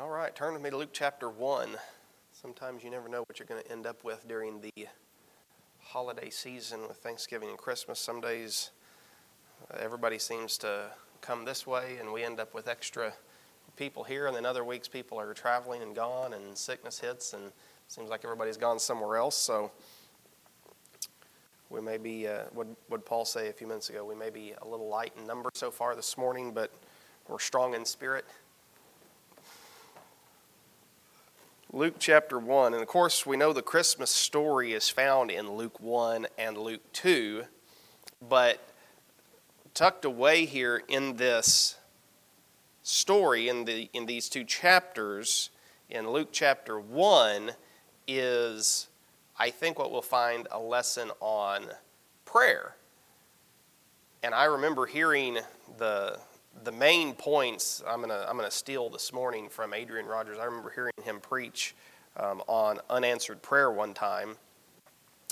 All right, turn with me to Luke chapter 1. Sometimes you never know what you're going to end up with during the holiday season with Thanksgiving and Christmas. Some days uh, everybody seems to come this way, and we end up with extra people here, and then other weeks people are traveling and gone, and sickness hits, and seems like everybody's gone somewhere else. So we may be, uh, what would Paul say a few minutes ago? We may be a little light in number so far this morning, but we're strong in spirit. Luke chapter 1. And of course, we know the Christmas story is found in Luke 1 and Luke 2, but tucked away here in this story, in, the, in these two chapters, in Luke chapter 1, is, I think, what we'll find a lesson on prayer. And I remember hearing the the main points I'm going to I'm gonna steal this morning from Adrian Rogers. I remember hearing him preach um, on unanswered prayer one time,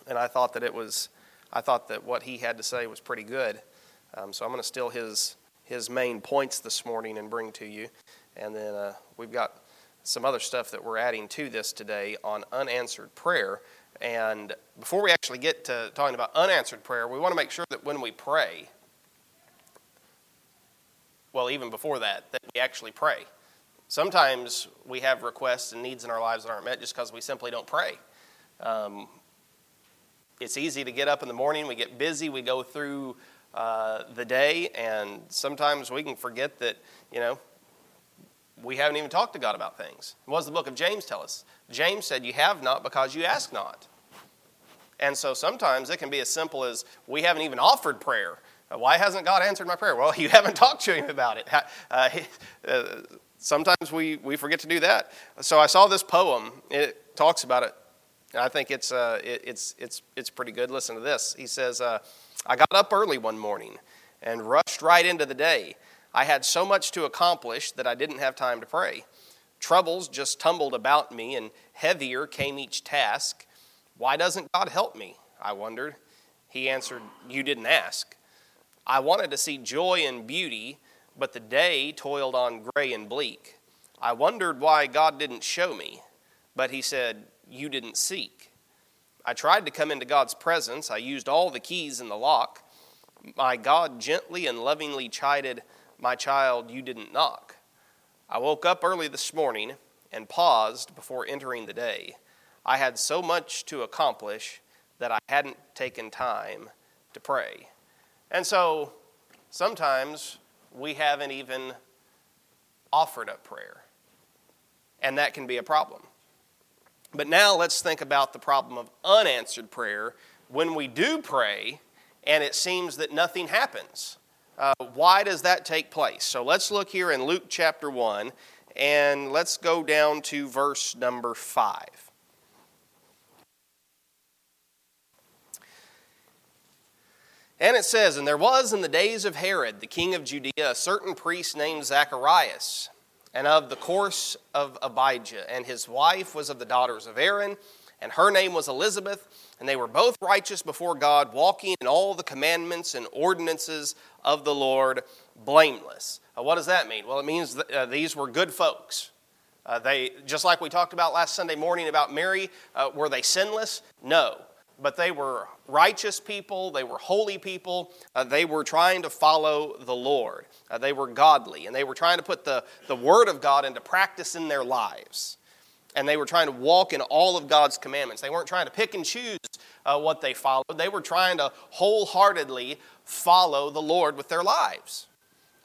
and I thought that it was, I thought that what he had to say was pretty good. Um, so I'm going to steal his, his main points this morning and bring to you. And then uh, we've got some other stuff that we're adding to this today on unanswered prayer. And before we actually get to talking about unanswered prayer, we want to make sure that when we pray, well, even before that, that we actually pray. Sometimes we have requests and needs in our lives that aren't met just because we simply don't pray. Um, it's easy to get up in the morning, we get busy, we go through uh, the day, and sometimes we can forget that, you know, we haven't even talked to God about things. What does the book of James tell us? James said, You have not because you ask not. And so sometimes it can be as simple as we haven't even offered prayer. Why hasn't God answered my prayer? Well, you haven't talked to him about it. Uh, uh, sometimes we, we forget to do that. So I saw this poem. It talks about it. I think it's, uh, it, it's, it's, it's pretty good. Listen to this. He says, uh, I got up early one morning and rushed right into the day. I had so much to accomplish that I didn't have time to pray. Troubles just tumbled about me, and heavier came each task. Why doesn't God help me? I wondered. He answered, You didn't ask. I wanted to see joy and beauty, but the day toiled on gray and bleak. I wondered why God didn't show me, but He said, You didn't seek. I tried to come into God's presence. I used all the keys in the lock. My God gently and lovingly chided, My child, you didn't knock. I woke up early this morning and paused before entering the day. I had so much to accomplish that I hadn't taken time to pray. And so sometimes we haven't even offered up prayer. And that can be a problem. But now let's think about the problem of unanswered prayer when we do pray and it seems that nothing happens. Uh, why does that take place? So let's look here in Luke chapter 1 and let's go down to verse number 5. And it says, And there was in the days of Herod, the king of Judea, a certain priest named Zacharias, and of the course of Abijah. And his wife was of the daughters of Aaron, and her name was Elizabeth. And they were both righteous before God, walking in all the commandments and ordinances of the Lord, blameless. Uh, what does that mean? Well, it means that, uh, these were good folks. Uh, they, just like we talked about last Sunday morning about Mary, uh, were they sinless? No but they were righteous people, they were holy people, uh, they were trying to follow the Lord. Uh, they were godly, and they were trying to put the, the Word of God into practice in their lives. And they were trying to walk in all of God's commandments. They weren't trying to pick and choose uh, what they followed, they were trying to wholeheartedly follow the Lord with their lives.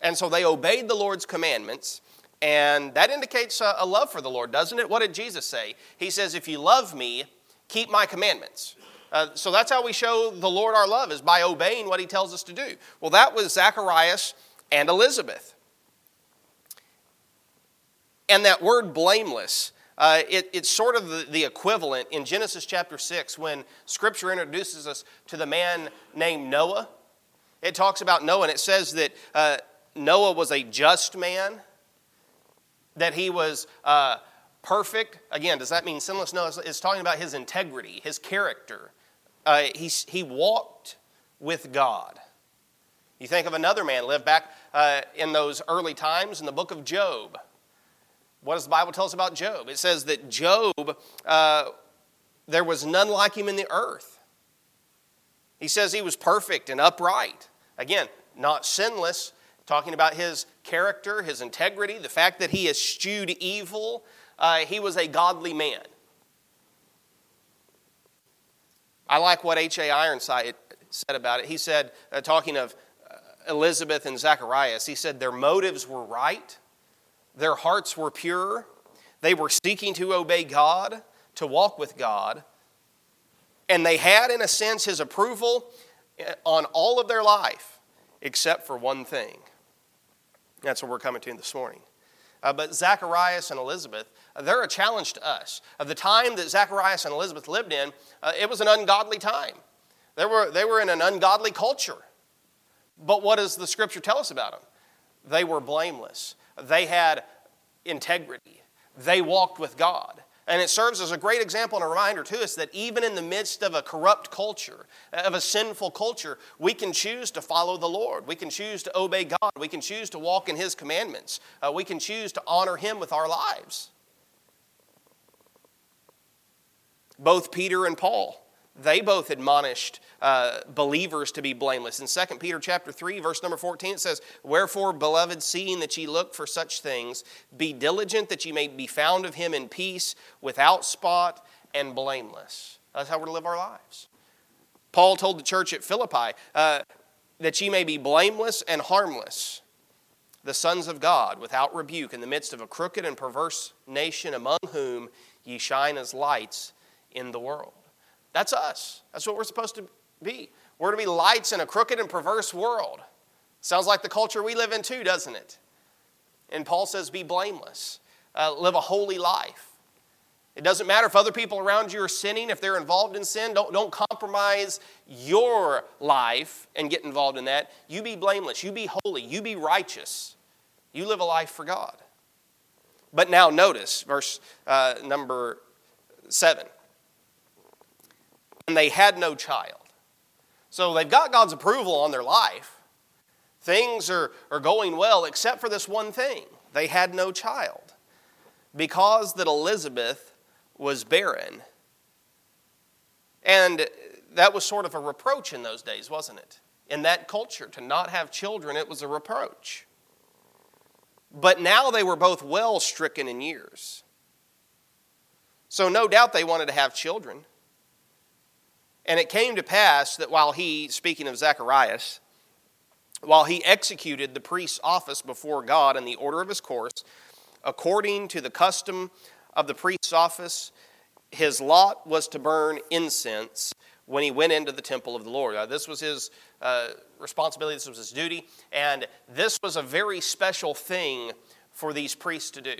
And so they obeyed the Lord's commandments. And that indicates a, a love for the Lord, doesn't it? What did Jesus say? He says, If you love me, keep my commandments. Uh, so that's how we show the Lord our love, is by obeying what he tells us to do. Well, that was Zacharias and Elizabeth. And that word blameless, uh, it, it's sort of the, the, equivalent in Genesis chapter 6 when Scripture introduces us to the man named Noah. It talks about Noah, and it says that uh, Noah was a just man, that he was uh, perfect. Again, does that mean sinless? No, it's, it's talking about his integrity, his character uh, he, he walked with God. You think of another man lived back uh, in those early times in the book of Job. what does the Bible tell us about Job? It says that Job, uh, there was none like him in the earth. He says he was perfect and upright. Again, not sinless, talking about his character, his integrity, the fact that he eschewed evil. Uh, he was a godly man. I like what H.A. Ironside said about it. He said, uh, talking of uh, Elizabeth and Zacharias, he said, Their motives were right, their hearts were pure, they were seeking to obey God, to walk with God, and they had, in a sense, his approval uh, on all of their life, except for one thing. That's what we're coming to this morning. Uh, but Zacharias and Elizabeth, they're a challenge to us. Of the time that Zacharias and Elizabeth lived in, uh, it was an ungodly time. They were, they were in an ungodly culture. But what does the scripture tell us about them? They were blameless, they had integrity, they walked with God. And it serves as a great example and a reminder to us that even in the midst of a corrupt culture, of a sinful culture, we can choose to follow the Lord. We can choose to obey God. We can choose to walk in His commandments. Uh, we can choose to honor Him with our lives. Both Peter and Paul they both admonished uh, believers to be blameless. In 2 Peter chapter 3, verse number 14, it says, Wherefore, beloved, seeing that ye look for such things, be diligent that ye may be found of him in peace, without spot, and blameless. That's how we're to live our lives. Paul told the church at Philippi uh, that ye may be blameless and harmless, the sons of God, without rebuke, in the midst of a crooked and perverse nation, among whom ye shine as lights in the world. That's us. That's what we're supposed to be. We're to be lights in a crooked and perverse world. Sounds like the culture we live in too, doesn't it? And Paul says, be blameless, uh, live a holy life. It doesn't matter if other people around you are sinning, if they're involved in sin, don't, don't compromise your life and get involved in that. You be blameless, you be holy, you be righteous. You live a life for God. But now notice verse uh, number seven and they had no child. So they've got God's approval on their life. Things are, are going well, except for this one thing they had no child. Because that Elizabeth was barren. And that was sort of a reproach in those days, wasn't it? In that culture, to not have children, it was a reproach. But now they were both well stricken in years. So, no doubt they wanted to have children. And it came to pass that while he, speaking of Zacharias, while he executed the priest's office before God in the order of his course, according to the custom of the priest's office, his lot was to burn incense when he went into the temple of the Lord. Uh, this was his uh, responsibility, this was his duty, and this was a very special thing for these priests to do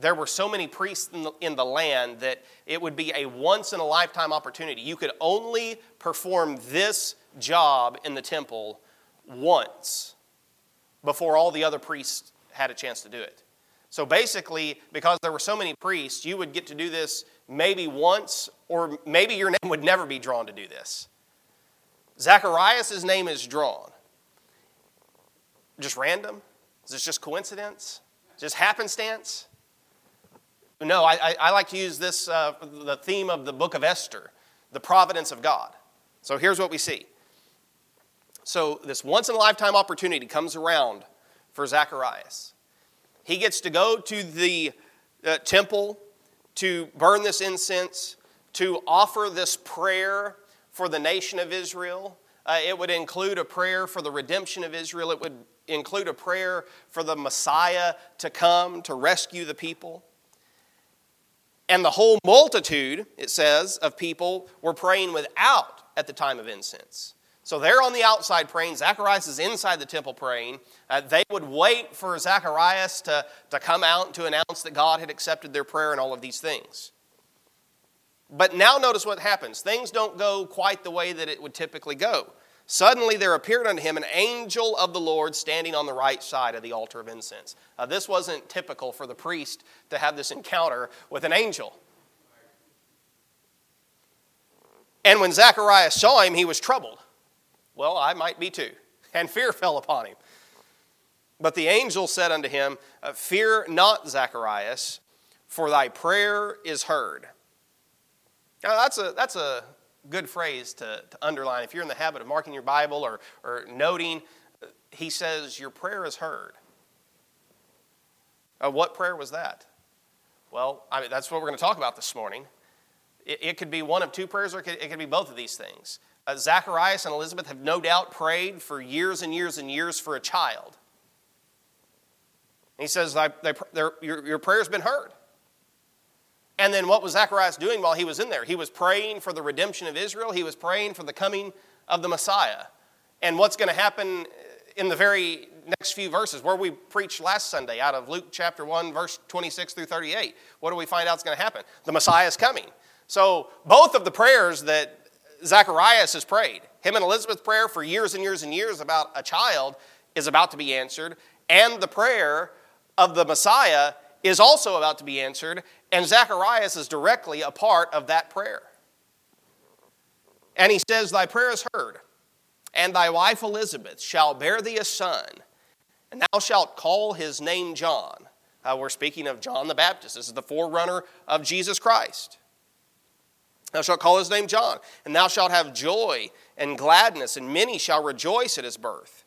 there were so many priests in the, in the, land that it would be a once in a lifetime opportunity. You could only perform this job in the temple once before all the other priests had a chance to do it. So basically, because there were so many priests, you would get to do this maybe once, or maybe your name would never be drawn to do this. Zacharias' name is drawn. Just random? Is this just coincidence? Just happenstance? No, I, I, like to use this, uh, the theme of the book of Esther, the providence of God. So here's what we see. So this once in a lifetime opportunity comes around for Zacharias. He gets to go to the uh, temple to burn this incense, to offer this prayer for the nation of Israel. Uh, it would include a prayer for the redemption of Israel. It would include a prayer for the Messiah to come to rescue the people. And the whole multitude, it says, of people were praying without at the time of incense. So they're on the outside praying. Zacharias is inside the temple praying. Uh, they would wait for Zacharias to, to come out to announce that God had accepted their prayer and all of these things. But now notice what happens. Things don't go quite the way that it would typically go. Suddenly there appeared unto him an angel of the Lord standing on the right side of the altar of incense. This wasn't typical for the priest to have this encounter with an angel. And when Zacharias saw him, he was troubled. Well, I might be too. And fear fell upon him. But the angel said unto him, uh, Fear not, Zacharias, for thy prayer is heard. Now, that's a, that's a good phrase to, to underline. If you're in the habit of marking your Bible or, or noting, he says, Your prayer is heard. Uh, what prayer was that? Well, I mean, that's what we're going to talk about this morning. It, it could be one of two prayers, or it could, it could be both of these things. Uh, Zacharias and Elizabeth have no doubt prayed for years and years and years for a child. he says, I, they, your, your prayer's been heard. And then what was Zacharias doing while he was in there? He was praying for the redemption of Israel, he was praying for the coming of the Messiah. And what's going to happen in the very next few verses, where we preached last Sunday out of Luke chapter 1, verse 26 through 38, what do we find out is going to happen? The Messiah is coming. So both of the prayers that Zacharias has prayed, him and Elizabeth's prayer for years and years and years about a child is about to be answered, and the prayer of the Messiah is also about to be answered, and Zacharias is directly a part of that prayer. And he says, Thy prayer is heard, and thy wife Elizabeth shall bear thee a son, and thou shalt call his name John. Uh, we're speaking of John the Baptist. This is the forerunner of Jesus Christ. Thou shalt call his name John, and thou shalt have joy and gladness, and many shall rejoice at his birth.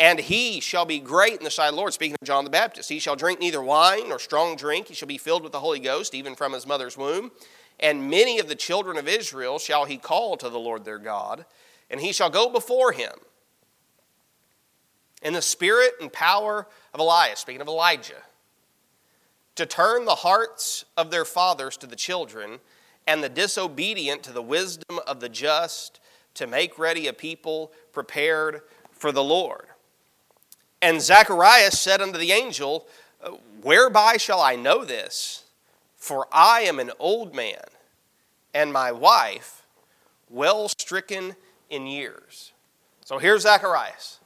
And he shall be great in the sight of the Lord. Speaking of John the Baptist, he shall drink neither wine nor strong drink. He shall be filled with the Holy Ghost, even from his mother's womb. And many of the children of Israel shall he call to the Lord their God, and he shall go before him in the spirit and power of Elias, speaking of Elijah, to turn the hearts of their fathers to the children, and the disobedient to the wisdom of the just, to make ready a people prepared for the Lord. And Zacharias said unto the angel, Whereby shall I know this? For I am an old man, and my wife well stricken in years. So here's Zacharias.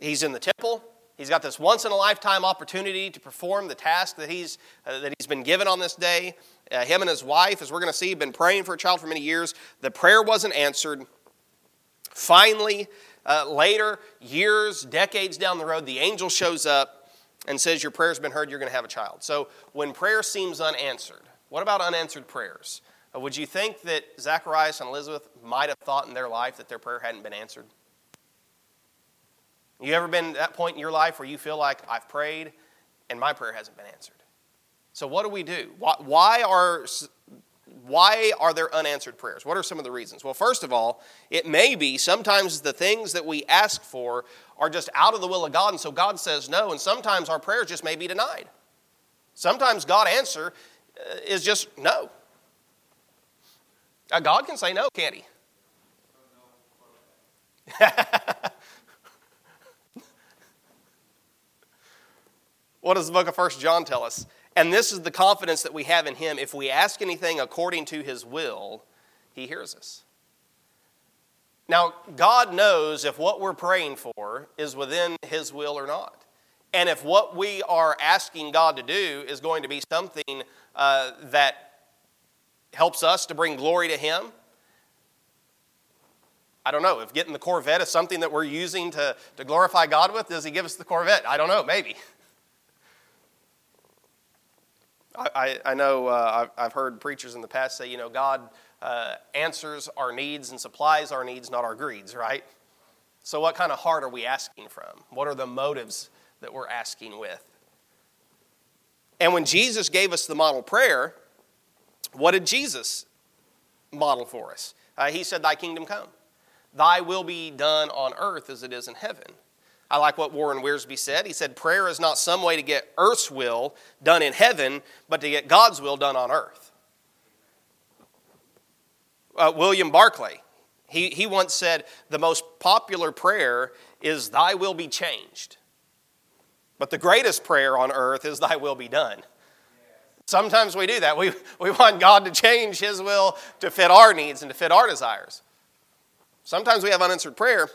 He's in the temple. He's got this once in a lifetime opportunity to perform the task that he's, uh, that he's been given on this day. Uh, him and his wife, as we're going to see, have been praying for a child for many years. The prayer wasn't answered. Finally, uh, later, years, decades down the road, the angel shows up and says, Your prayer's been heard, you're going to have a child. So when prayer seems unanswered, what about unanswered prayers? Uh, would you think that Zacharias and Elizabeth might have thought in their life that their prayer hadn't been answered? You ever been at that point in your life where you feel like I've prayed and my prayer hasn't been answered? So, what do we do? Why, why are why are there unanswered prayers? What are some of the reasons? Well, first of all, it may be sometimes the things that we ask for are just out of the will of God, and so God says no, and sometimes our prayers just may be denied. Sometimes God answer uh, is just no. Uh, God can say no, can't he? what does the book of First John tell us? And this is the confidence that we have in Him. If we ask anything according to His will, He hears us. Now, God knows if what we're praying for is within His will or not. And if what we are asking God to do is going to be something uh, that helps us to bring glory to Him, I don't know. If getting the Corvette is something that we're using to, to glorify God with, does He give us the Corvette? I don't know, maybe. I, I know uh, I've, heard preachers in the past say, you know, God uh, answers our needs and supplies our needs, not our greeds, right? So, what kind of heart are we asking from? What are the motives that we're asking with? And when Jesus gave us the model prayer, what did Jesus model for us? Uh, he said, Thy kingdom come, Thy will be done on earth as it is in heaven. I like what Warren Wiersbe said. He said, Prayer is not some way to get earth's will done in heaven, but to get God's will done on earth. Uh, William Barclay, he, he once said, The most popular prayer is, Thy will be changed. But the greatest prayer on earth is, Thy will be done. Sometimes we do that. We, we want God to change His will to fit our needs and to fit our desires. Sometimes we have unanswered prayer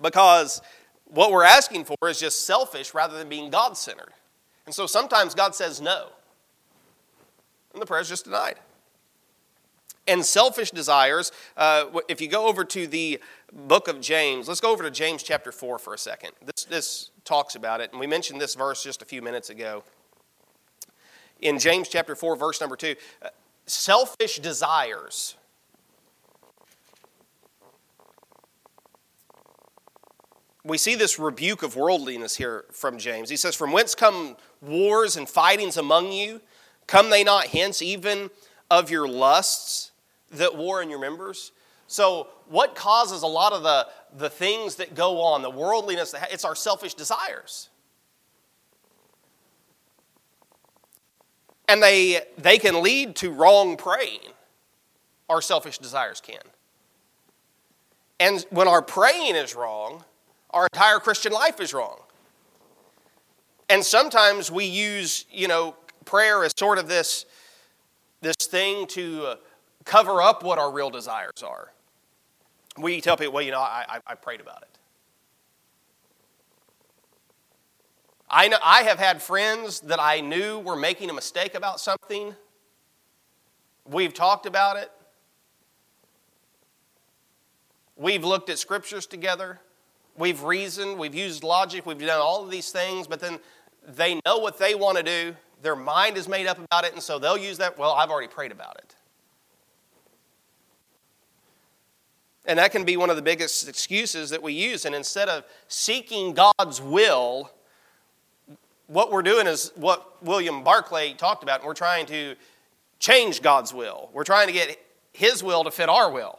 because what we're asking for is just selfish rather than being God centered. And so sometimes God says no, and the prayer is just denied. and selfish desires. Uh, if you go over to the book of James, let's go over to James chapter 4 for a second. This, this talks about it, and we mentioned this verse just a few minutes ago. In James chapter 4, verse number 2, uh, selfish desires. We see this rebuke of worldliness here from James. He says, From whence come wars and fightings among you? Come they not hence, even of your lusts that war in your members? So, what causes a lot of the, the things that go on, the worldliness, it's our selfish desires. And they, they can lead to wrong praying. Our selfish desires can. And when our praying is wrong, our entire Christian life is wrong. And sometimes we use, you know, prayer as sort of this, this thing to uh, cover up what our real desires are. We tell people, well, you know, I, I, I prayed about it. I, know, I have had friends that I knew were making a mistake about something. We've talked about it. We've looked at scriptures together. We've reasoned. We've used logic. We've done all of these things, but then they know what they want to do. Their mind is made up about it, and so they'll use that. Well, I've already prayed about it. And that can be one of the biggest excuses that we use. And instead of seeking God's will, what we're doing is what William Barclay talked about, and we're trying to change God's will. We're trying to get His will to fit our will.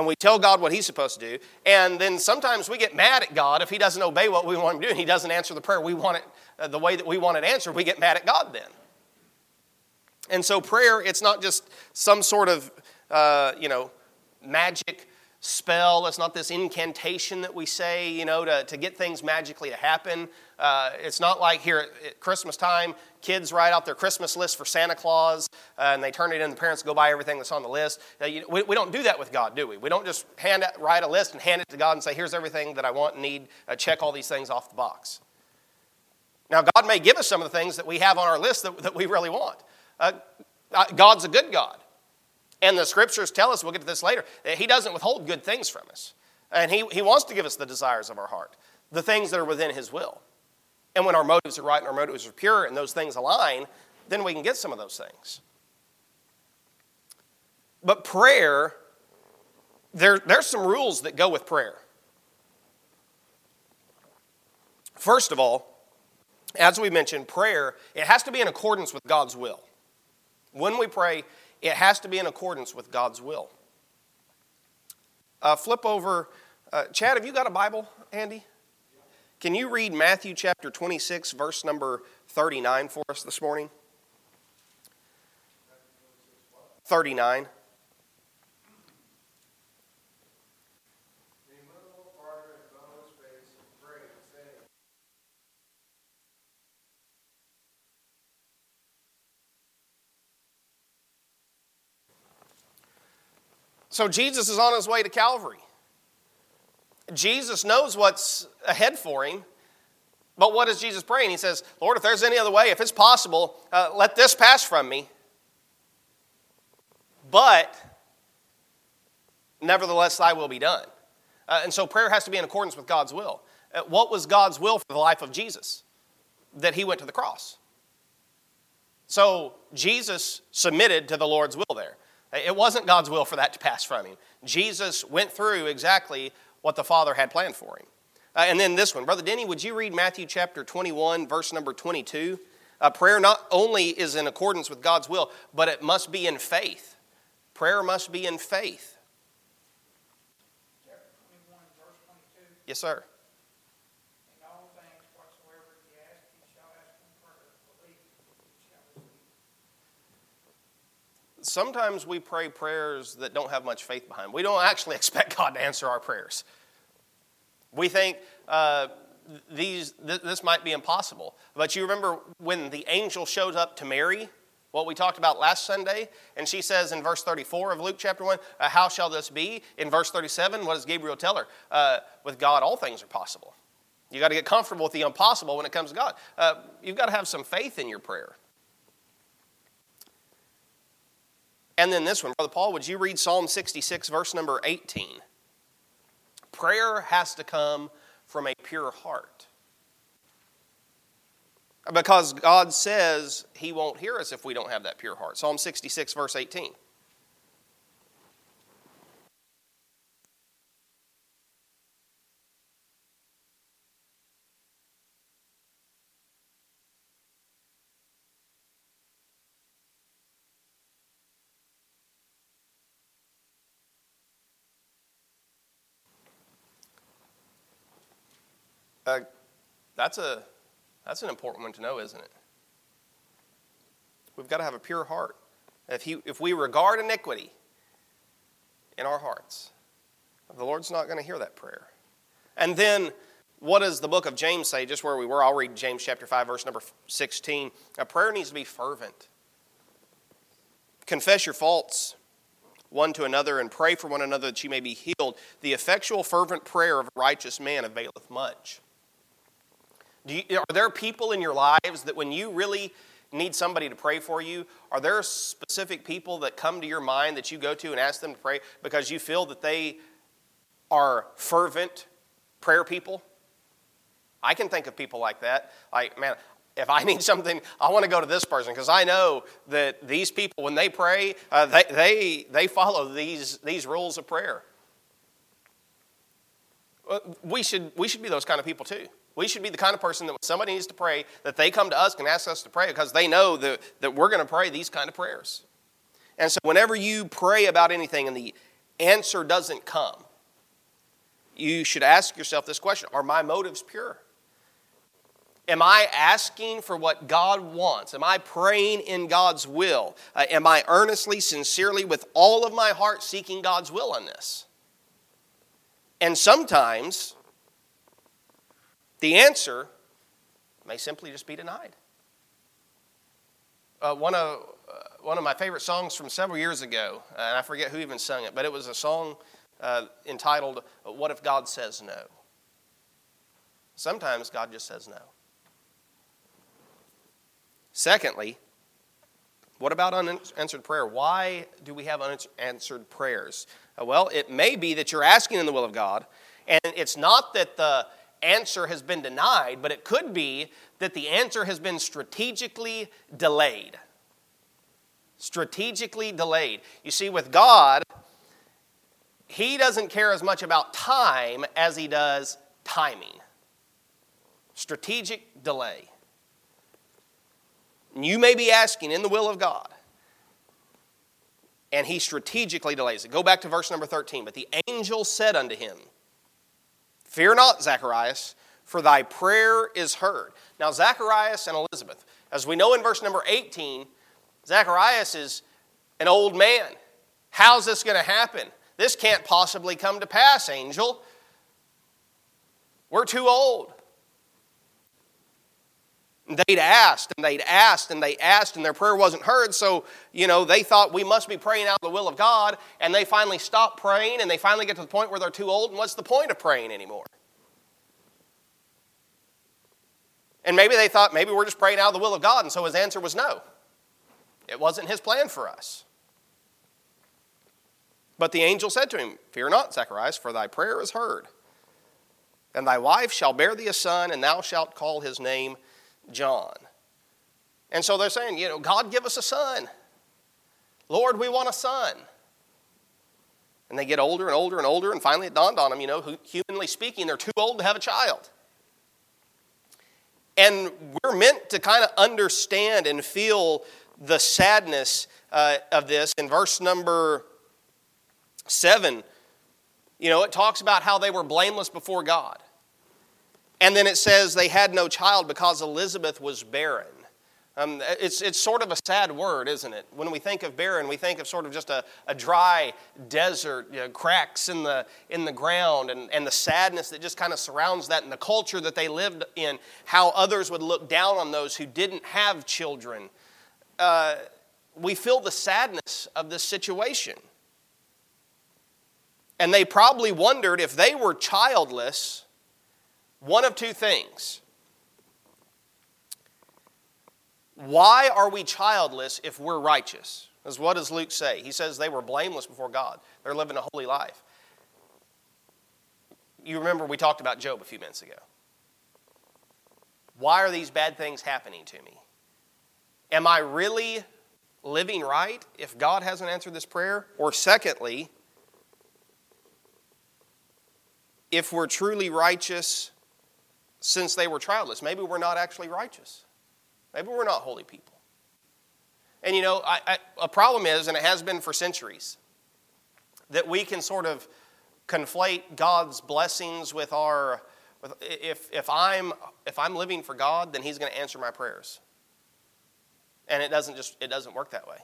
And we tell God what He's supposed to do. And then sometimes we get mad at God if He doesn't obey what we want Him to do and He doesn't answer the prayer we want it uh, the way that we want it answered. We get mad at God then. And so prayer, it's not just some sort of uh, you know, magic spell. It's not this incantation that we say, you know, to, to get things magically to happen. Uh, it's not like here at, at, Christmas time, kids write out their Christmas list for Santa Claus uh, and they turn it in, the parents go buy everything that's on the list. Uh, you, we, we, don't do that with God, do we? We don't just hand it, write a list and hand it to God and say, here's everything that I want and need, uh, check all these things off the box. Now, God may give us some of the things that we have on our list that, that we really want. Uh, God's a good God. And the scriptures tell us, we'll get to this later, that He doesn't withhold good things from us. And He, he wants to give us the desires of our heart, the things that are within His will. And when our motives are right and our motives are pure and those things align, then we can get some of those things. But prayer, there, there's some rules that go with prayer. First of all, as we mentioned, prayer, it has to be in accordance with God's will. When we pray, it has to be in accordance with God's will. Uh, flip over. Uh, Chad, have you got a Bible handy? Can you read Matthew chapter 26, verse number 39 for us this morning? 39. So Jesus is on his way to Calvary. Jesus knows what's ahead for him. But what is Jesus praying? He says, Lord, if there's any other way, if it's possible, uh, let this pass from me. But nevertheless, thy will be done. Uh, and so prayer has to be in accordance with God's will. Uh, what was God's will for the life of Jesus? That he went to the cross. So Jesus submitted to the Lord's will there. It wasn't God's will for that to pass from him. Jesus went through exactly what the Father had planned for him. Uh, and then this one, Brother Denny, would you read Matthew chapter 21, verse number 22? Uh, prayer not only is in accordance with God's will, but it must be in faith. Prayer must be in faith. Yes, sir. Sometimes we pray prayers that don't have much faith behind. We don't actually expect God to answer our prayers. We think uh, these th- this might be impossible. But you remember when the angel showed up to Mary, what we talked about last Sunday, and she says in verse 34 of Luke chapter 1, uh, How shall this be? In verse 37, what does Gabriel tell her? Uh, with God, all things are possible. You got to get comfortable with the impossible when it comes to God. Uh, you've got to have some faith in your prayer. And then this one, Brother Paul, would you read Psalm 66, verse number 18? Prayer has to come from a pure heart. Because God says He won't hear us if we don't have that pure heart. Psalm 66, verse 18. Uh, that's, a, that's an important one to know, isn't it? We've got to have a pure heart. If, he, if we regard iniquity in our hearts, the Lord's not going to hear that prayer. And then, what does the book of James say? Just where we were, I'll read James chapter 5, verse number 16. A prayer needs to be fervent. Confess your faults one to another and pray for one another that you may be healed. The effectual, fervent prayer of a righteous man availeth much. You, are there people in your lives that when you really need somebody to pray for you, are there specific people that come to your mind that you go to and ask them to pray because you feel that they are fervent prayer people? I can think of people like that. Like, man, if I need something, I want to go to this person because I know that these people, when they pray, uh, they, they, they follow these, these rules of prayer. We should, we should be those kind of people too. We should be the kind of person that when somebody needs to pray, that they come to us and ask us to pray because they know that, that we're going to pray these kind of prayers. And so whenever you pray about anything and the answer doesn't come, you should ask yourself this question Are my motives pure? Am I asking for what God wants? Am I praying in God's will? Uh, am I earnestly, sincerely, with all of my heart seeking God's will on this? And sometimes the answer may simply just be denied. Uh, one, of, uh, one of my favorite songs from several years ago, uh, and I forget who even sung it, but it was a song uh, entitled, What If God Says No? Sometimes God just says no. Secondly, what about unanswered prayer? Why do we have unanswered prayers? Uh, well, it may be that you're asking in the will of God, and it's not that the answer has been denied, but it could be that the answer has been strategically delayed. Strategically delayed. You see, with God, He doesn't care as much about time as He does timing. Strategic delay. You may be asking in the will of God, and He strategically delays it. Go back to verse number 13. But the angel said unto him, Fear not, Zacharias, for thy prayer is heard. Now, Zacharias and Elizabeth, as we know in verse number 18, Zacharias is an old man. How's this going to happen? This can't possibly come to pass, angel. We're too old. And they'd asked and they'd asked and they asked, and their prayer wasn't heard. So, you know, they thought we must be praying out the will of God. And they finally stop praying and they finally get to the point where they're too old. And what's the point of praying anymore? And maybe they thought maybe we're just praying out the will of God. And so his answer was no. It wasn't his plan for us. But the angel said to him, Fear not, Zacharias, for thy prayer is heard. And thy wife shall bear thee a son, and thou shalt call his name John. And so they're saying, you know, God, give us a son. Lord, we want a son. And they get older and older and older, and finally it dawned on them, you know, humanly speaking, they're too old to have a child. And we're meant to kind of understand and feel the sadness uh, of this. In verse number seven, you know, it talks about how they were blameless before God. And then it says they had no child because Elizabeth was barren. Um, it's, it's sort of a sad word, isn't it? When we think of barren, we think of sort of just a, a dry desert, you know, cracks in the, in the ground, and, and the sadness that just kind of surrounds that, and the culture that they lived in, how others would look down on those who didn't have children. Uh, we feel the sadness of this situation. And they probably wondered if they were childless one of two things. Why are we childless if we're righteous? Because what does Luke say? He says they were blameless before God. They're living a holy life. You remember we talked about Job a few minutes ago. Why are these bad things happening to me? Am I really living right if God hasn't answered this prayer? Or, secondly, if we're truly righteous since they were childless, maybe we're not actually righteous. Maybe we're not holy people. And you know, I, I, a problem is, and it has been for centuries, that we can sort of conflate God's blessings with our. With, if, if, I'm, if I'm living for God, then He's going to answer my prayers. And it doesn't just it doesn't work that way.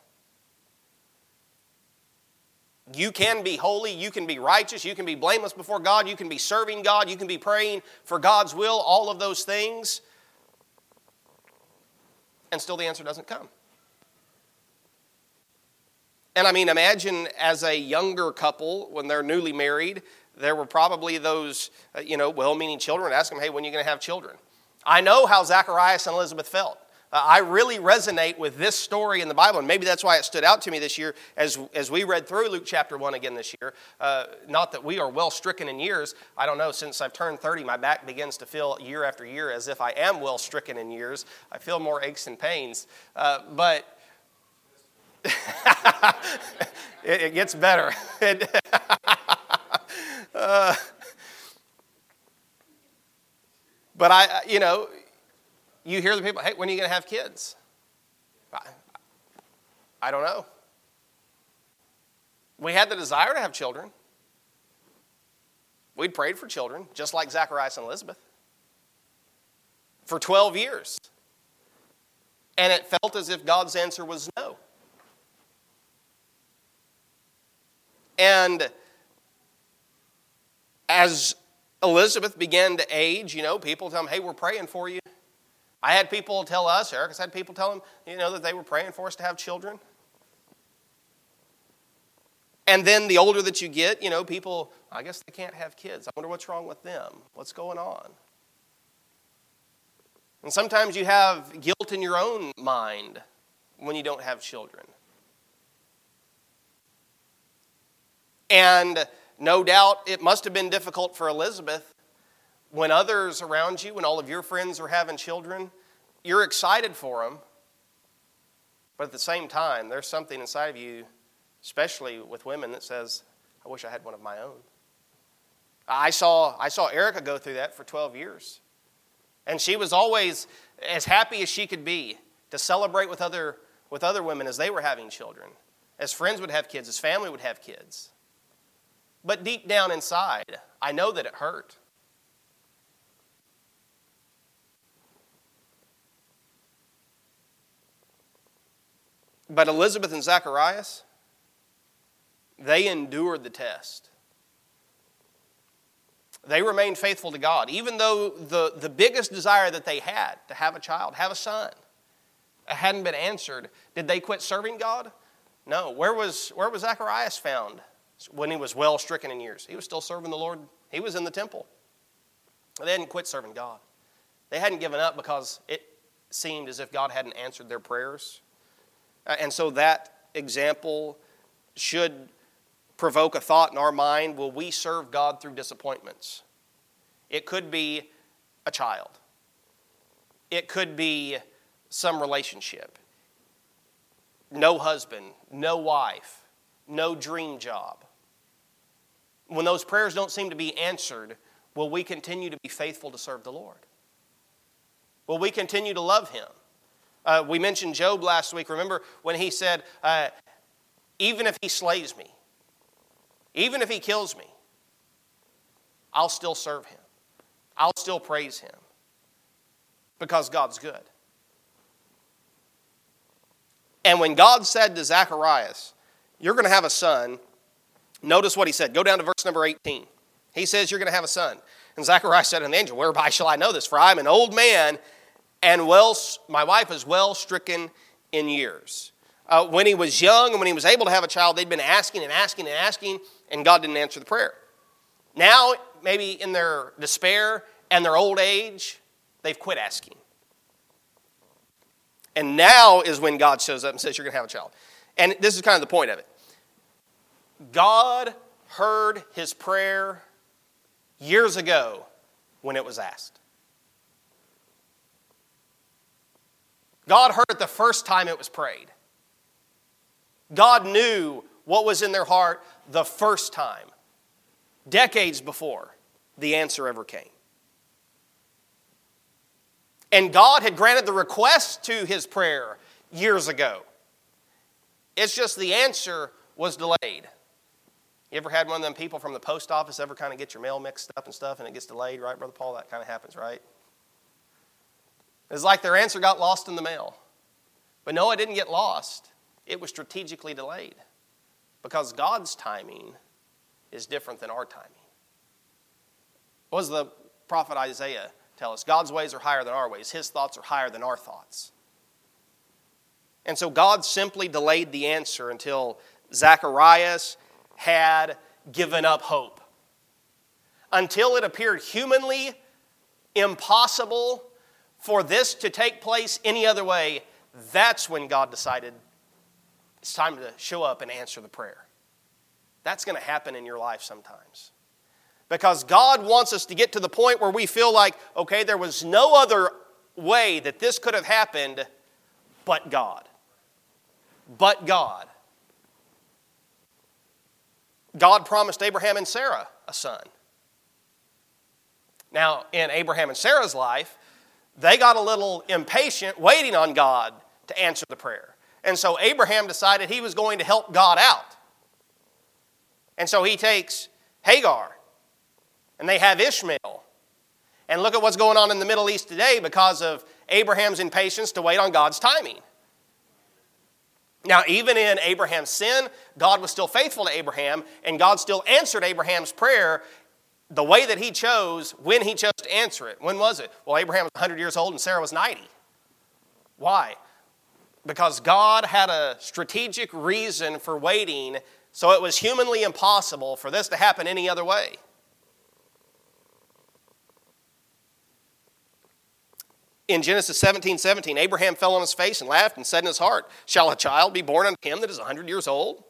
You can be holy, you can be righteous, you can be blameless before God, you can be serving God, you can be praying for God's will, all of those things. And still the answer doesn't come. And I mean, imagine as a younger couple, when they're newly married, there were probably those, uh, you know, well meaning children ask them, hey, when are you going to have children? I know how Zacharias and Elizabeth felt. Uh, I really resonate with this story in the Bible, and maybe that's why it stood out to me this year as, as we read through Luke chapter 1 again this year. Uh, not that we are well stricken in years. I don't know, since I've turned 30, my back begins to feel year after year as if I am well stricken in years. I feel more aches and pains. Uh, but it, it, gets better. uh, but I, you know, you hear the people, hey, when are you going to have kids? I, I don't know. We had the desire to have children. We'd prayed for children, just like Zacharias and Elizabeth, for 12 years. And it felt as if God's answer was no. And as Elizabeth began to age, you know, people tell them, hey, we're praying for you. I had people tell us, Eric, has had people tell them, you know, that they were praying for us to have children. And then the older that you get, you know, people, I guess they can't have kids. I wonder what's wrong with them. What's going on? And sometimes you have guilt in your own mind when you don't have children. And no doubt it must have been difficult for Elizabeth when others around you, when all of your friends are having children, you're excited for them. But at the same time, there's something inside of you, especially with women, that says, I wish I had one of my own. I saw, I saw Erica go through that for 12 years. And she was always as happy as she could be to celebrate with other, with other women as they were having children, as friends would have kids, as family would have kids. But deep down inside, I know that it hurt. But Elizabeth and Zacharias, they endured the test. They remained faithful to God, even though the, the biggest desire that they had to have a child, have a son, hadn't been answered. Did they quit serving God? No. Where was, where was Zacharias found when he was well stricken in years? He was still serving the Lord, he was in the temple. They hadn't quit serving God. They hadn't given up because it seemed as if God hadn't answered their prayers. Uh, and so that example should provoke a thought in our mind will we serve God through disappointments? It could be a child, it could be some relationship, no husband, no wife, no dream job. When those prayers don't seem to be answered, will we continue to be faithful to serve the Lord? Will we continue to love Him? Uh, we mentioned Job last week. Remember when he said, uh, Even if he slays me, even if he kills me, I'll still serve him. I'll still praise him because God's good. And when God said to Zacharias, You're going to have a son, notice what he said. Go down to verse number 18. He says, You're going to have a son. And Zacharias said to the angel, Whereby shall I know this? For I'm an old man and well, my wife is well stricken in years. Uh, when he was young and when he was able to have a child, they'd been asking and asking and asking, and God didn't answer the prayer. Now, maybe in their despair and their old age, they've quit asking. And now is when God shows up and says, You're going to have a child. And this is kind of the point of it. God heard his prayer years ago when it was asked. God heard it the first time it was prayed. God knew what was in their heart the first time, decades before the answer ever came. And God had granted the request to his prayer years ago. It's just the answer was delayed. You ever had one of them people from the post office ever kind of get your mail mixed up and stuff and it gets delayed, right, Brother Paul? That kind of happens, right? It's like their answer got lost in the mail. But no, it didn't get lost. It was strategically delayed because God's timing is different than our timing. What does the prophet Isaiah tell us? God's ways are higher than our ways, His thoughts are higher than our thoughts. And so God simply delayed the answer until Zacharias had given up hope. Until it appeared humanly impossible for this to take place any other way, that's when God decided it's time to show up and answer the prayer. That's going to happen in your life sometimes. Because God wants us to get to the point where we feel like, okay, there was no other way that this could have happened but God. But God. God promised Abraham and Sarah a son. Now, in Abraham and Sarah's life, they got a little impatient waiting on God to answer the prayer. And so Abraham decided he was going to help God out. And so he takes Hagar, and they have Ishmael. And look at what's going on in the Middle East today because of Abraham's impatience to wait on God's timing. Now, even in Abraham's sin, God was still faithful to Abraham, and God still answered Abraham's prayer the way that he chose when he chose to answer it. When was it? Well, Abraham was 100 years old and Sarah was 90. Why? Because God had a strategic reason for waiting, so it was humanly impossible for this to happen any other way. In Genesis 17 17, Abraham fell on his face and laughed and said in his heart, Shall a child be born unto him that is 100 years old?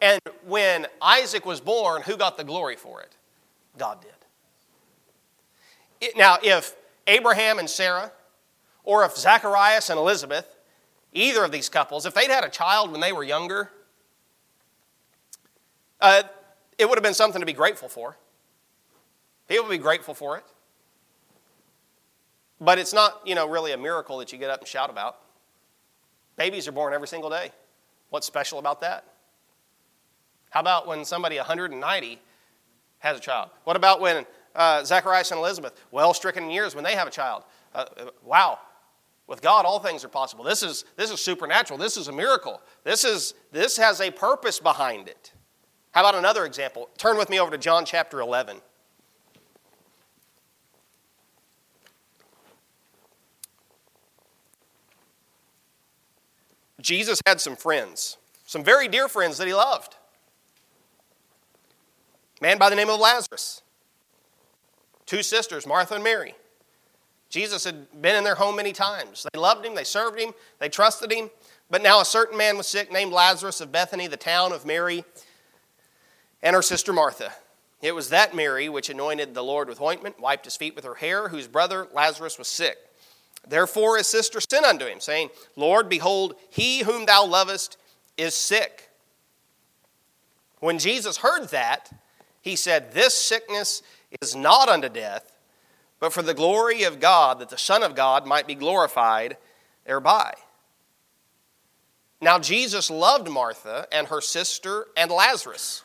And when Isaac was born, who got the glory for it? God did. It, now, if Abraham and Sarah, or if Zacharias and Elizabeth, either of these couples, if they'd had a child when they were younger, uh, it would have been something to be grateful for. People would be grateful for it. But it's not, you know, really a miracle that you get up and shout about. Babies are born every single day. What's special about that? How about when somebody 190 has a child? What about when uh, Zacharias and Elizabeth, well stricken in years, when they have a child? Uh, wow. With God, all things are possible. This is, this is supernatural. This is a miracle. This, is, this has a purpose behind it. How about another example? Turn with me over to John chapter 11. Jesus had some friends, some very dear friends that he loved man by the name of Lazarus, two sisters, Martha and Mary. Jesus had been in their home many times. They loved him, they served him, they trusted him. But now a certain man was sick named Lazarus of Bethany, the town of Mary, and her sister Martha. It was that Mary which anointed the Lord with ointment, wiped his feet with her hair, whose brother Lazarus was sick. Therefore his sister sent unto him, saying, Lord, behold, he whom thou lovest is sick. When Jesus heard that, he said, This sickness is not unto death, but for the glory of God, that the Son of God might be glorified thereby. Now, Jesus loved Martha and her sister and Lazarus.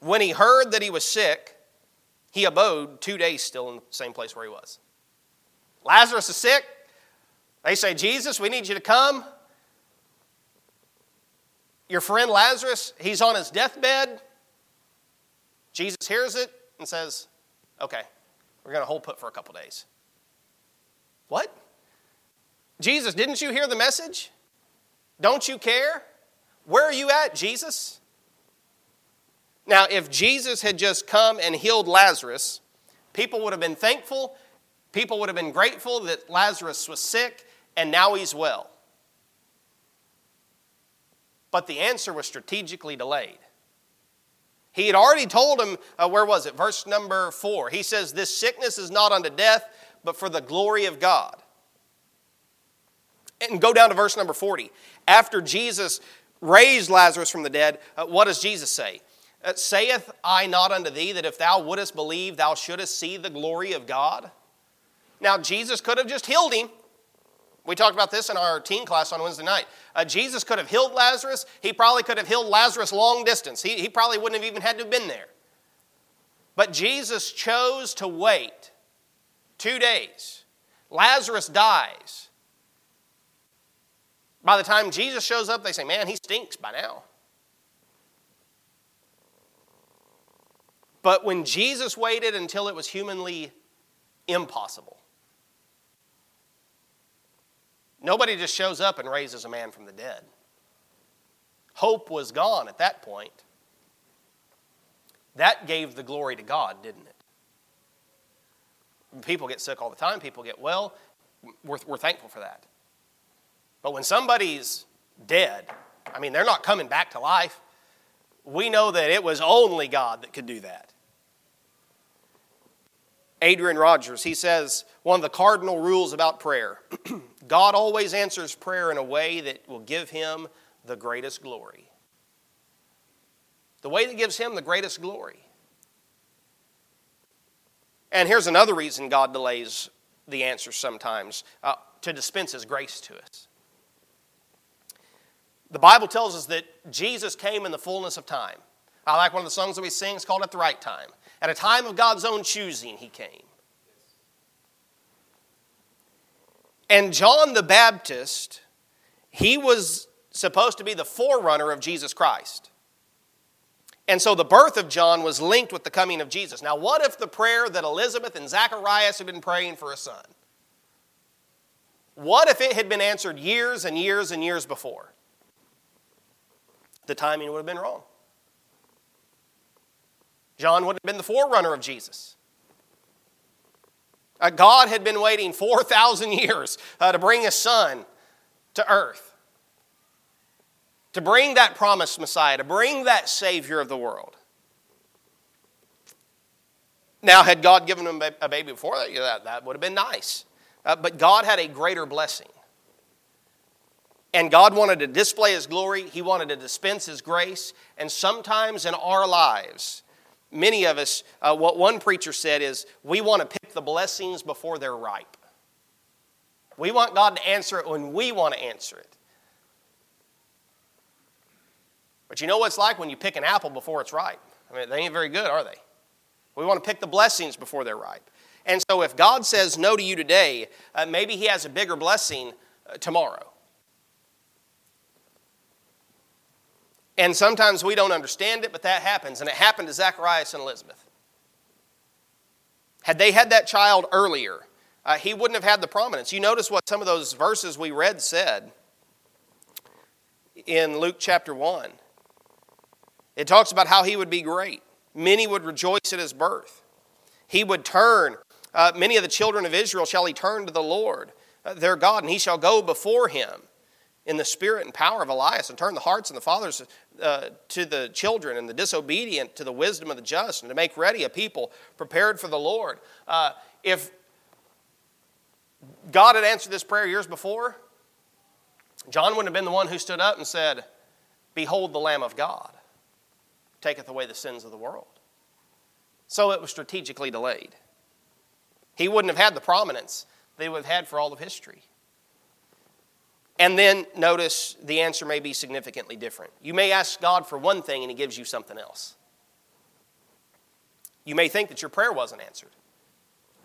When he heard that he was sick, he abode two days still in the same place where he was. Lazarus is sick. They say, Jesus, we need you to come. Your friend Lazarus, he's on his deathbed. Jesus hears it and says, Okay, we're going to hold put for a couple days. What? Jesus, didn't you hear the message? Don't you care? Where are you at, Jesus? Now, if Jesus had just come and healed Lazarus, people would have been thankful. People would have been grateful that Lazarus was sick and now he's well. but the answer was strategically delayed. He had already told him, uh, where was it? Verse number four. He says, This sickness is not unto death, but for the glory of God. And go down to verse number 40. After Jesus raised Lazarus from the dead, uh, what does Jesus say? Uh, Saith I not unto thee that if thou wouldest believe, thou shouldest see the glory of God? Now, Jesus could have just healed him. We talked about this in our teen class on Wednesday night. Uh, Jesus could have healed Lazarus. He probably could have healed Lazarus long distance. He, he probably wouldn't have even had to have been there. But Jesus chose to wait two days. Lazarus dies. By the time Jesus shows up, they say, Man, he stinks by now. But when Jesus waited until it was humanly impossible, Nobody just shows up and raises a man from the dead. Hope was gone at that point. That gave the glory to God, didn't it? People get sick all the time, people get well. We're, we're thankful for that. But when somebody's dead, I mean, they're not coming back to life. We know that it was only God that could do that. Adrian Rogers, he says, one of the cardinal rules about prayer God always answers prayer in a way that will give him the greatest glory. The way that gives him the greatest glory. And here's another reason God delays the answer sometimes uh, to dispense his grace to us. The Bible tells us that Jesus came in the fullness of time. I like one of the songs that we sing, it's called At the Right Time. At a time of God's own choosing, he came. And John the Baptist, he was supposed to be the forerunner of Jesus Christ. And so the birth of John was linked with the coming of Jesus. Now, what if the prayer that Elizabeth and Zacharias had been praying for a son? What if it had been answered years and years and years before? The timing would have been wrong. John would have been the forerunner of Jesus. Uh, God had been waiting 4,000 years uh, to bring his son to earth, to bring that promised Messiah, to bring that Savior of the world. Now, had God given him a baby before that, yeah, that, that would have been nice. Uh, but God had a greater blessing. And God wanted to display His glory, He wanted to dispense His grace. And sometimes in our lives, many of us, uh, what one preacher said is, we want to pick the blessings before they're ripe. We want God to answer it when we want to answer it. But you know what it's like when you pick an apple before it's ripe? I mean, they ain't very good, are they? We want to pick the blessings before they're ripe. And so if God says no to you today, uh, maybe He has a bigger blessing uh, tomorrow. And sometimes we don't understand it, but that happens. And it happened to Zacharias and Elizabeth. Had they had that child earlier, uh, he wouldn't have had the prominence. You notice what some of those verses we read said in Luke chapter 1. It talks about how he would be great. Many would rejoice at his birth. He would turn, uh, many of the children of Israel shall he turn to the Lord, uh, their God, and he shall go before him in the spirit and power of Elias and turn the hearts and the fathers uh, to the children and the disobedient to the wisdom of the just and to make ready a people prepared for the Lord. Uh, if God had answered this prayer years before, John wouldn't have been the one who stood up and said, Behold the Lamb of God, taketh away the sins of the world. So it was strategically delayed. He wouldn't have had the prominence they would have had for all of history. And then notice the answer may be significantly different. You may ask God for one thing and He gives you something else. You may think that your prayer wasn't answered,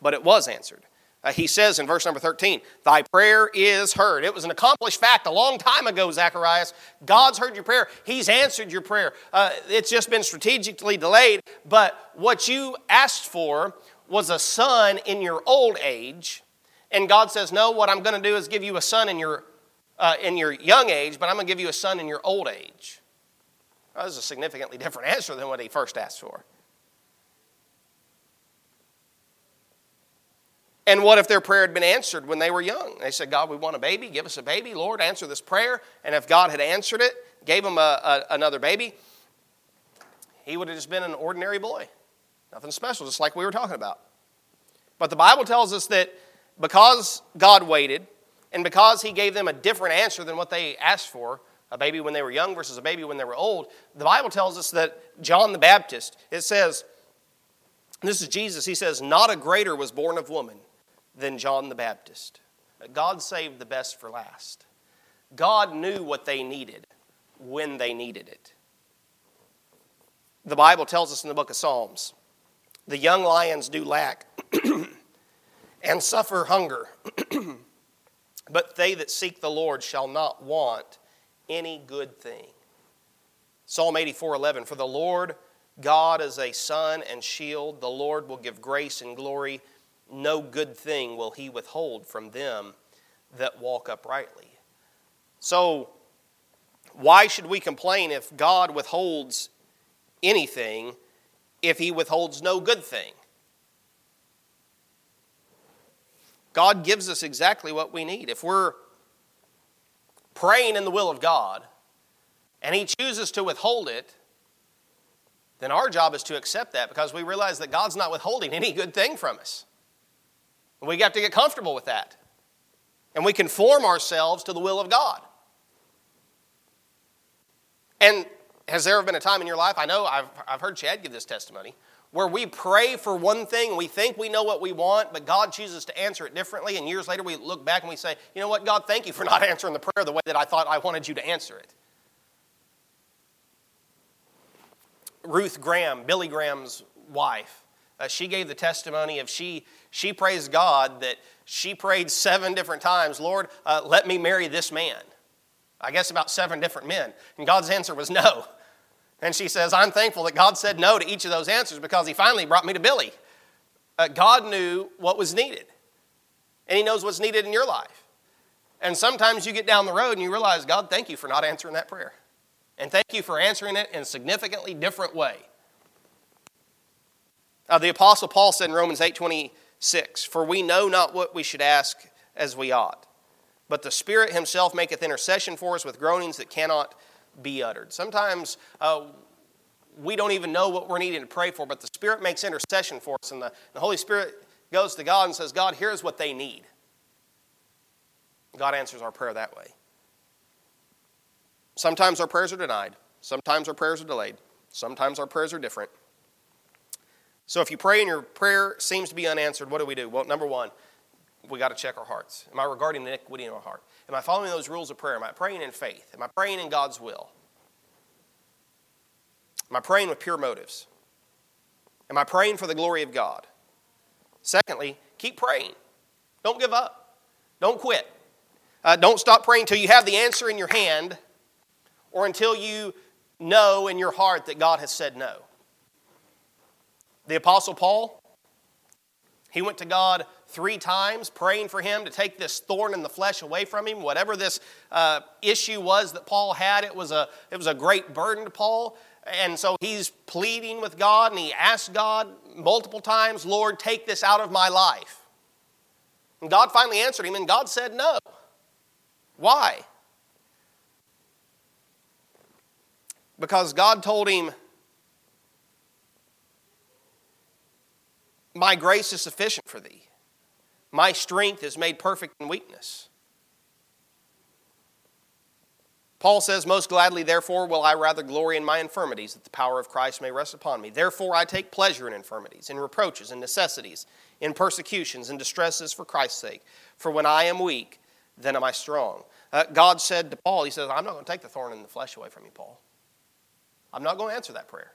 but it was answered. Uh, he says in verse number 13, Thy prayer is heard. It was an accomplished fact a long time ago, Zacharias. God's heard your prayer, He's answered your prayer. Uh, it's just been strategically delayed, but what you asked for was a son in your old age. And God says, No, what I'm going to do is give you a son in your uh, in your young age, but I'm going to give you a son in your old age. That was a significantly different answer than what he first asked for. And what if their prayer had been answered when they were young? They said, God, we want a baby. Give us a baby. Lord, answer this prayer. And if God had answered it, gave him a, a, another baby, he would have just been an ordinary boy. Nothing special, just like we were talking about. But the Bible tells us that because God waited and because he gave them a different answer than what they asked for, a baby when they were young versus a baby when they were old, the Bible tells us that John the Baptist, it says, this is Jesus, he says, Not a greater was born of woman than John the Baptist. God saved the best for last. God knew what they needed when they needed it. The Bible tells us in the book of Psalms the young lions do lack and suffer hunger, but they that seek the Lord shall not want any good thing. Psalm 84:11 For the Lord God is a sun and shield the Lord will give grace and glory no good thing will he withhold from them that walk uprightly. So why should we complain if God withholds anything if he withholds no good thing? God gives us exactly what we need. If we're praying in the will of God and He chooses to withhold it, then our job is to accept that because we realize that God's not withholding any good thing from us. We have to get comfortable with that. And we conform ourselves to the will of God. And has there ever been a time in your life? I know I've, I've heard Chad give this testimony where we pray for one thing we think we know what we want, but God chooses to answer it differently. And years later, we look back and we say, you know what, God, thank you for not answering the prayer the way that I thought I wanted you to answer it. Ruth Graham, Billy Graham's wife, uh, she gave the testimony of she, she praised God that she prayed seven different times, Lord, uh, let me marry this man. I guess about seven different men. And God's answer was no. And she says, I'm thankful that God said no to each of those answers because He finally brought me to Billy. Uh, God knew what was needed, and He knows what's needed in your life. And sometimes you get down the road and you realize, God, thank you for not answering that prayer. And thank you for answering it in a significantly different way. Uh, the Apostle Paul said in Romans 8 26, For we know not what we should ask as we ought, but the Spirit Himself maketh intercession for us with groanings that cannot be uttered. Sometimes uh, we don't even know what we're needing to pray for, but the Spirit makes intercession for us, and the, the Holy Spirit goes to God and says, God, here's what they need. God answers our prayer that way. Sometimes our prayers are denied, sometimes our prayers are delayed, sometimes our prayers are different. So if you pray and your prayer seems to be unanswered, what do we do? Well, number one, we got to check our hearts. Am I regarding iniquity in our heart? Am I following those rules of prayer? Am I praying in faith? Am I praying in God's will? Am I praying with pure motives? Am I praying for the glory of God? Secondly, keep praying. Don't give up. Don't quit. Uh, don't stop praying until you have the answer in your hand or until you know in your heart that God has said no. The Apostle Paul, he went to God three times praying for him to take this thorn in the flesh away from him. Whatever this uh, issue was that Paul had, it was, a, it was a great burden to Paul. And so he's pleading with God and he asked God multiple times, Lord, take this out of my life. And God finally answered him, and God said no. Why? Because God told him, My grace is sufficient for thee. My strength is made perfect in weakness. Paul says, Most gladly, therefore, will I rather glory in my infirmities, that the power of Christ may rest upon me. Therefore, I take pleasure in infirmities, in reproaches, in necessities, in persecutions, in distresses for Christ's sake. For when I am weak, then am I strong. Uh, God said to Paul, He says, I'm not going to take the thorn in the flesh away from you, Paul. I'm not going to answer that prayer.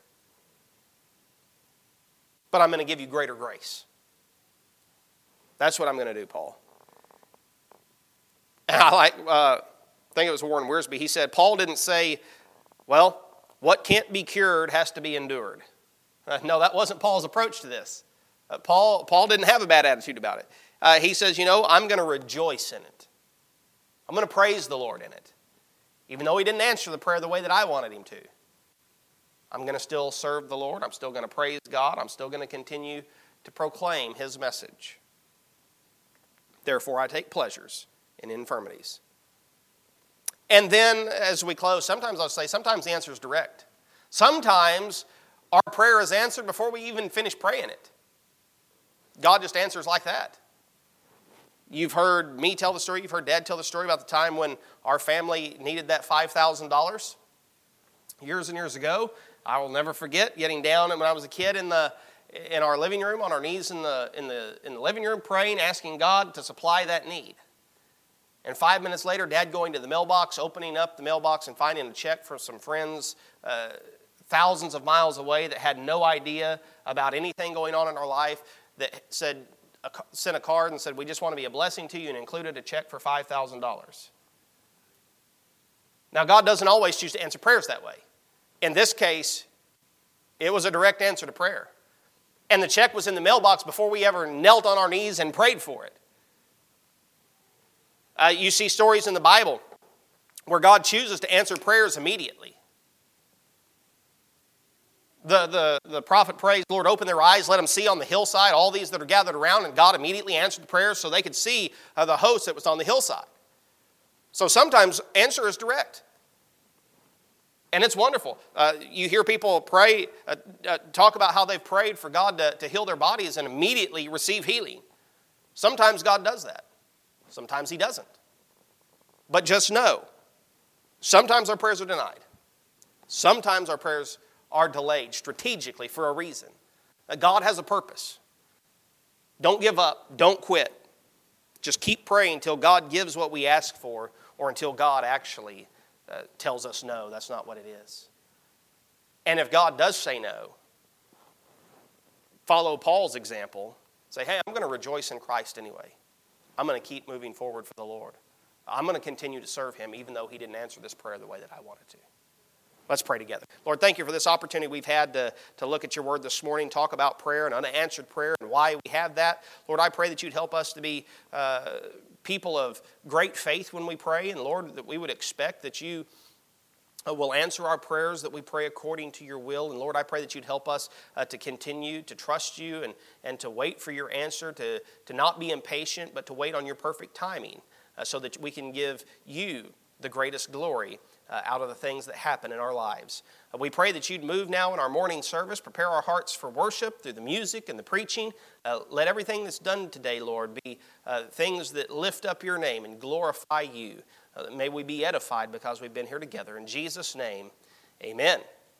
But I'm going to give you greater grace. That's what I'm going to do, Paul. And I like, uh, I think it was Warren Wiersbe, he said, Paul didn't say, well, what can't be cured has to be endured. Uh, no, that wasn't Paul's approach to this. Uh, Paul, Paul didn't have a bad attitude about it. Uh, he says, you know, I'm going to rejoice in it. I'm going to praise the Lord in it. Even though he didn't answer the prayer the way that I wanted him to. I'm going to still serve the Lord. I'm still going to praise God. I'm still going to continue to proclaim his message. Therefore, I take pleasures in infirmities. And then, as we close, sometimes I'll say, sometimes the answer is direct. Sometimes our prayer is answered before we even finish praying it. God just answers like that. You've heard me tell the story, you've heard Dad tell the story about the time when our family needed that $5,000 years and years ago. I will never forget getting down when I was a kid in the in our living room on our knees in the in the in the living room praying asking God to supply that need. And five minutes later, Dad going to the mailbox, opening up the mailbox, and finding a check from some friends uh, thousands of miles away that had no idea about anything going on in our life that said, sent a card and said, We just want to be a blessing to you, and included a check for $5,000. Now, God doesn't always choose to answer prayers that way. In this case, it was a direct answer to prayer. And the check was in the mailbox before we ever knelt on our knees and prayed for it. Uh, you see stories in the Bible where God chooses to answer prayers immediately. The, the, the prophet prays, Lord, open their eyes, let them see on the hillside all these that are gathered around, and God immediately answered the prayers so they could see uh, the host that was on the hillside. So sometimes answer is direct. And it's wonderful. Uh, you hear people pray, uh, uh, talk about how they've prayed for God to, to heal their bodies and immediately receive healing. Sometimes God does that, sometimes He doesn't. But just know sometimes our prayers are denied, sometimes our prayers are delayed strategically for a reason. God has a purpose. Don't give up, don't quit. Just keep praying until God gives what we ask for or until God actually uh, tells us no, that's not what it is. And if God does say no, follow Paul's example. Say, hey, I'm going to rejoice in Christ anyway. I'm going to keep moving forward for the Lord. I'm going to continue to serve Him even though He didn't answer this prayer the way that I wanted to. Let's pray together. Lord, thank you for this opportunity we've had to, to look at your word this morning, talk about prayer and unanswered prayer and why we have that. Lord, I pray that you'd help us to be uh, people of great faith when we pray, and Lord, that we would expect that you uh, will answer our prayers, that we pray according to your will. And Lord, I pray that you'd help us uh, to continue to trust you and, and to wait for your answer, to, to not be impatient, but to wait on your perfect timing uh, so that we can give you the greatest glory uh, out of the things that happen in our lives. Uh, we pray that you'd move now in our morning service, prepare our hearts for worship through the music and the preaching. Uh, let everything that's done today, Lord, be uh, things that lift up your name and glorify you. Uh, may we be edified because we've been here together. In Jesus' name, amen.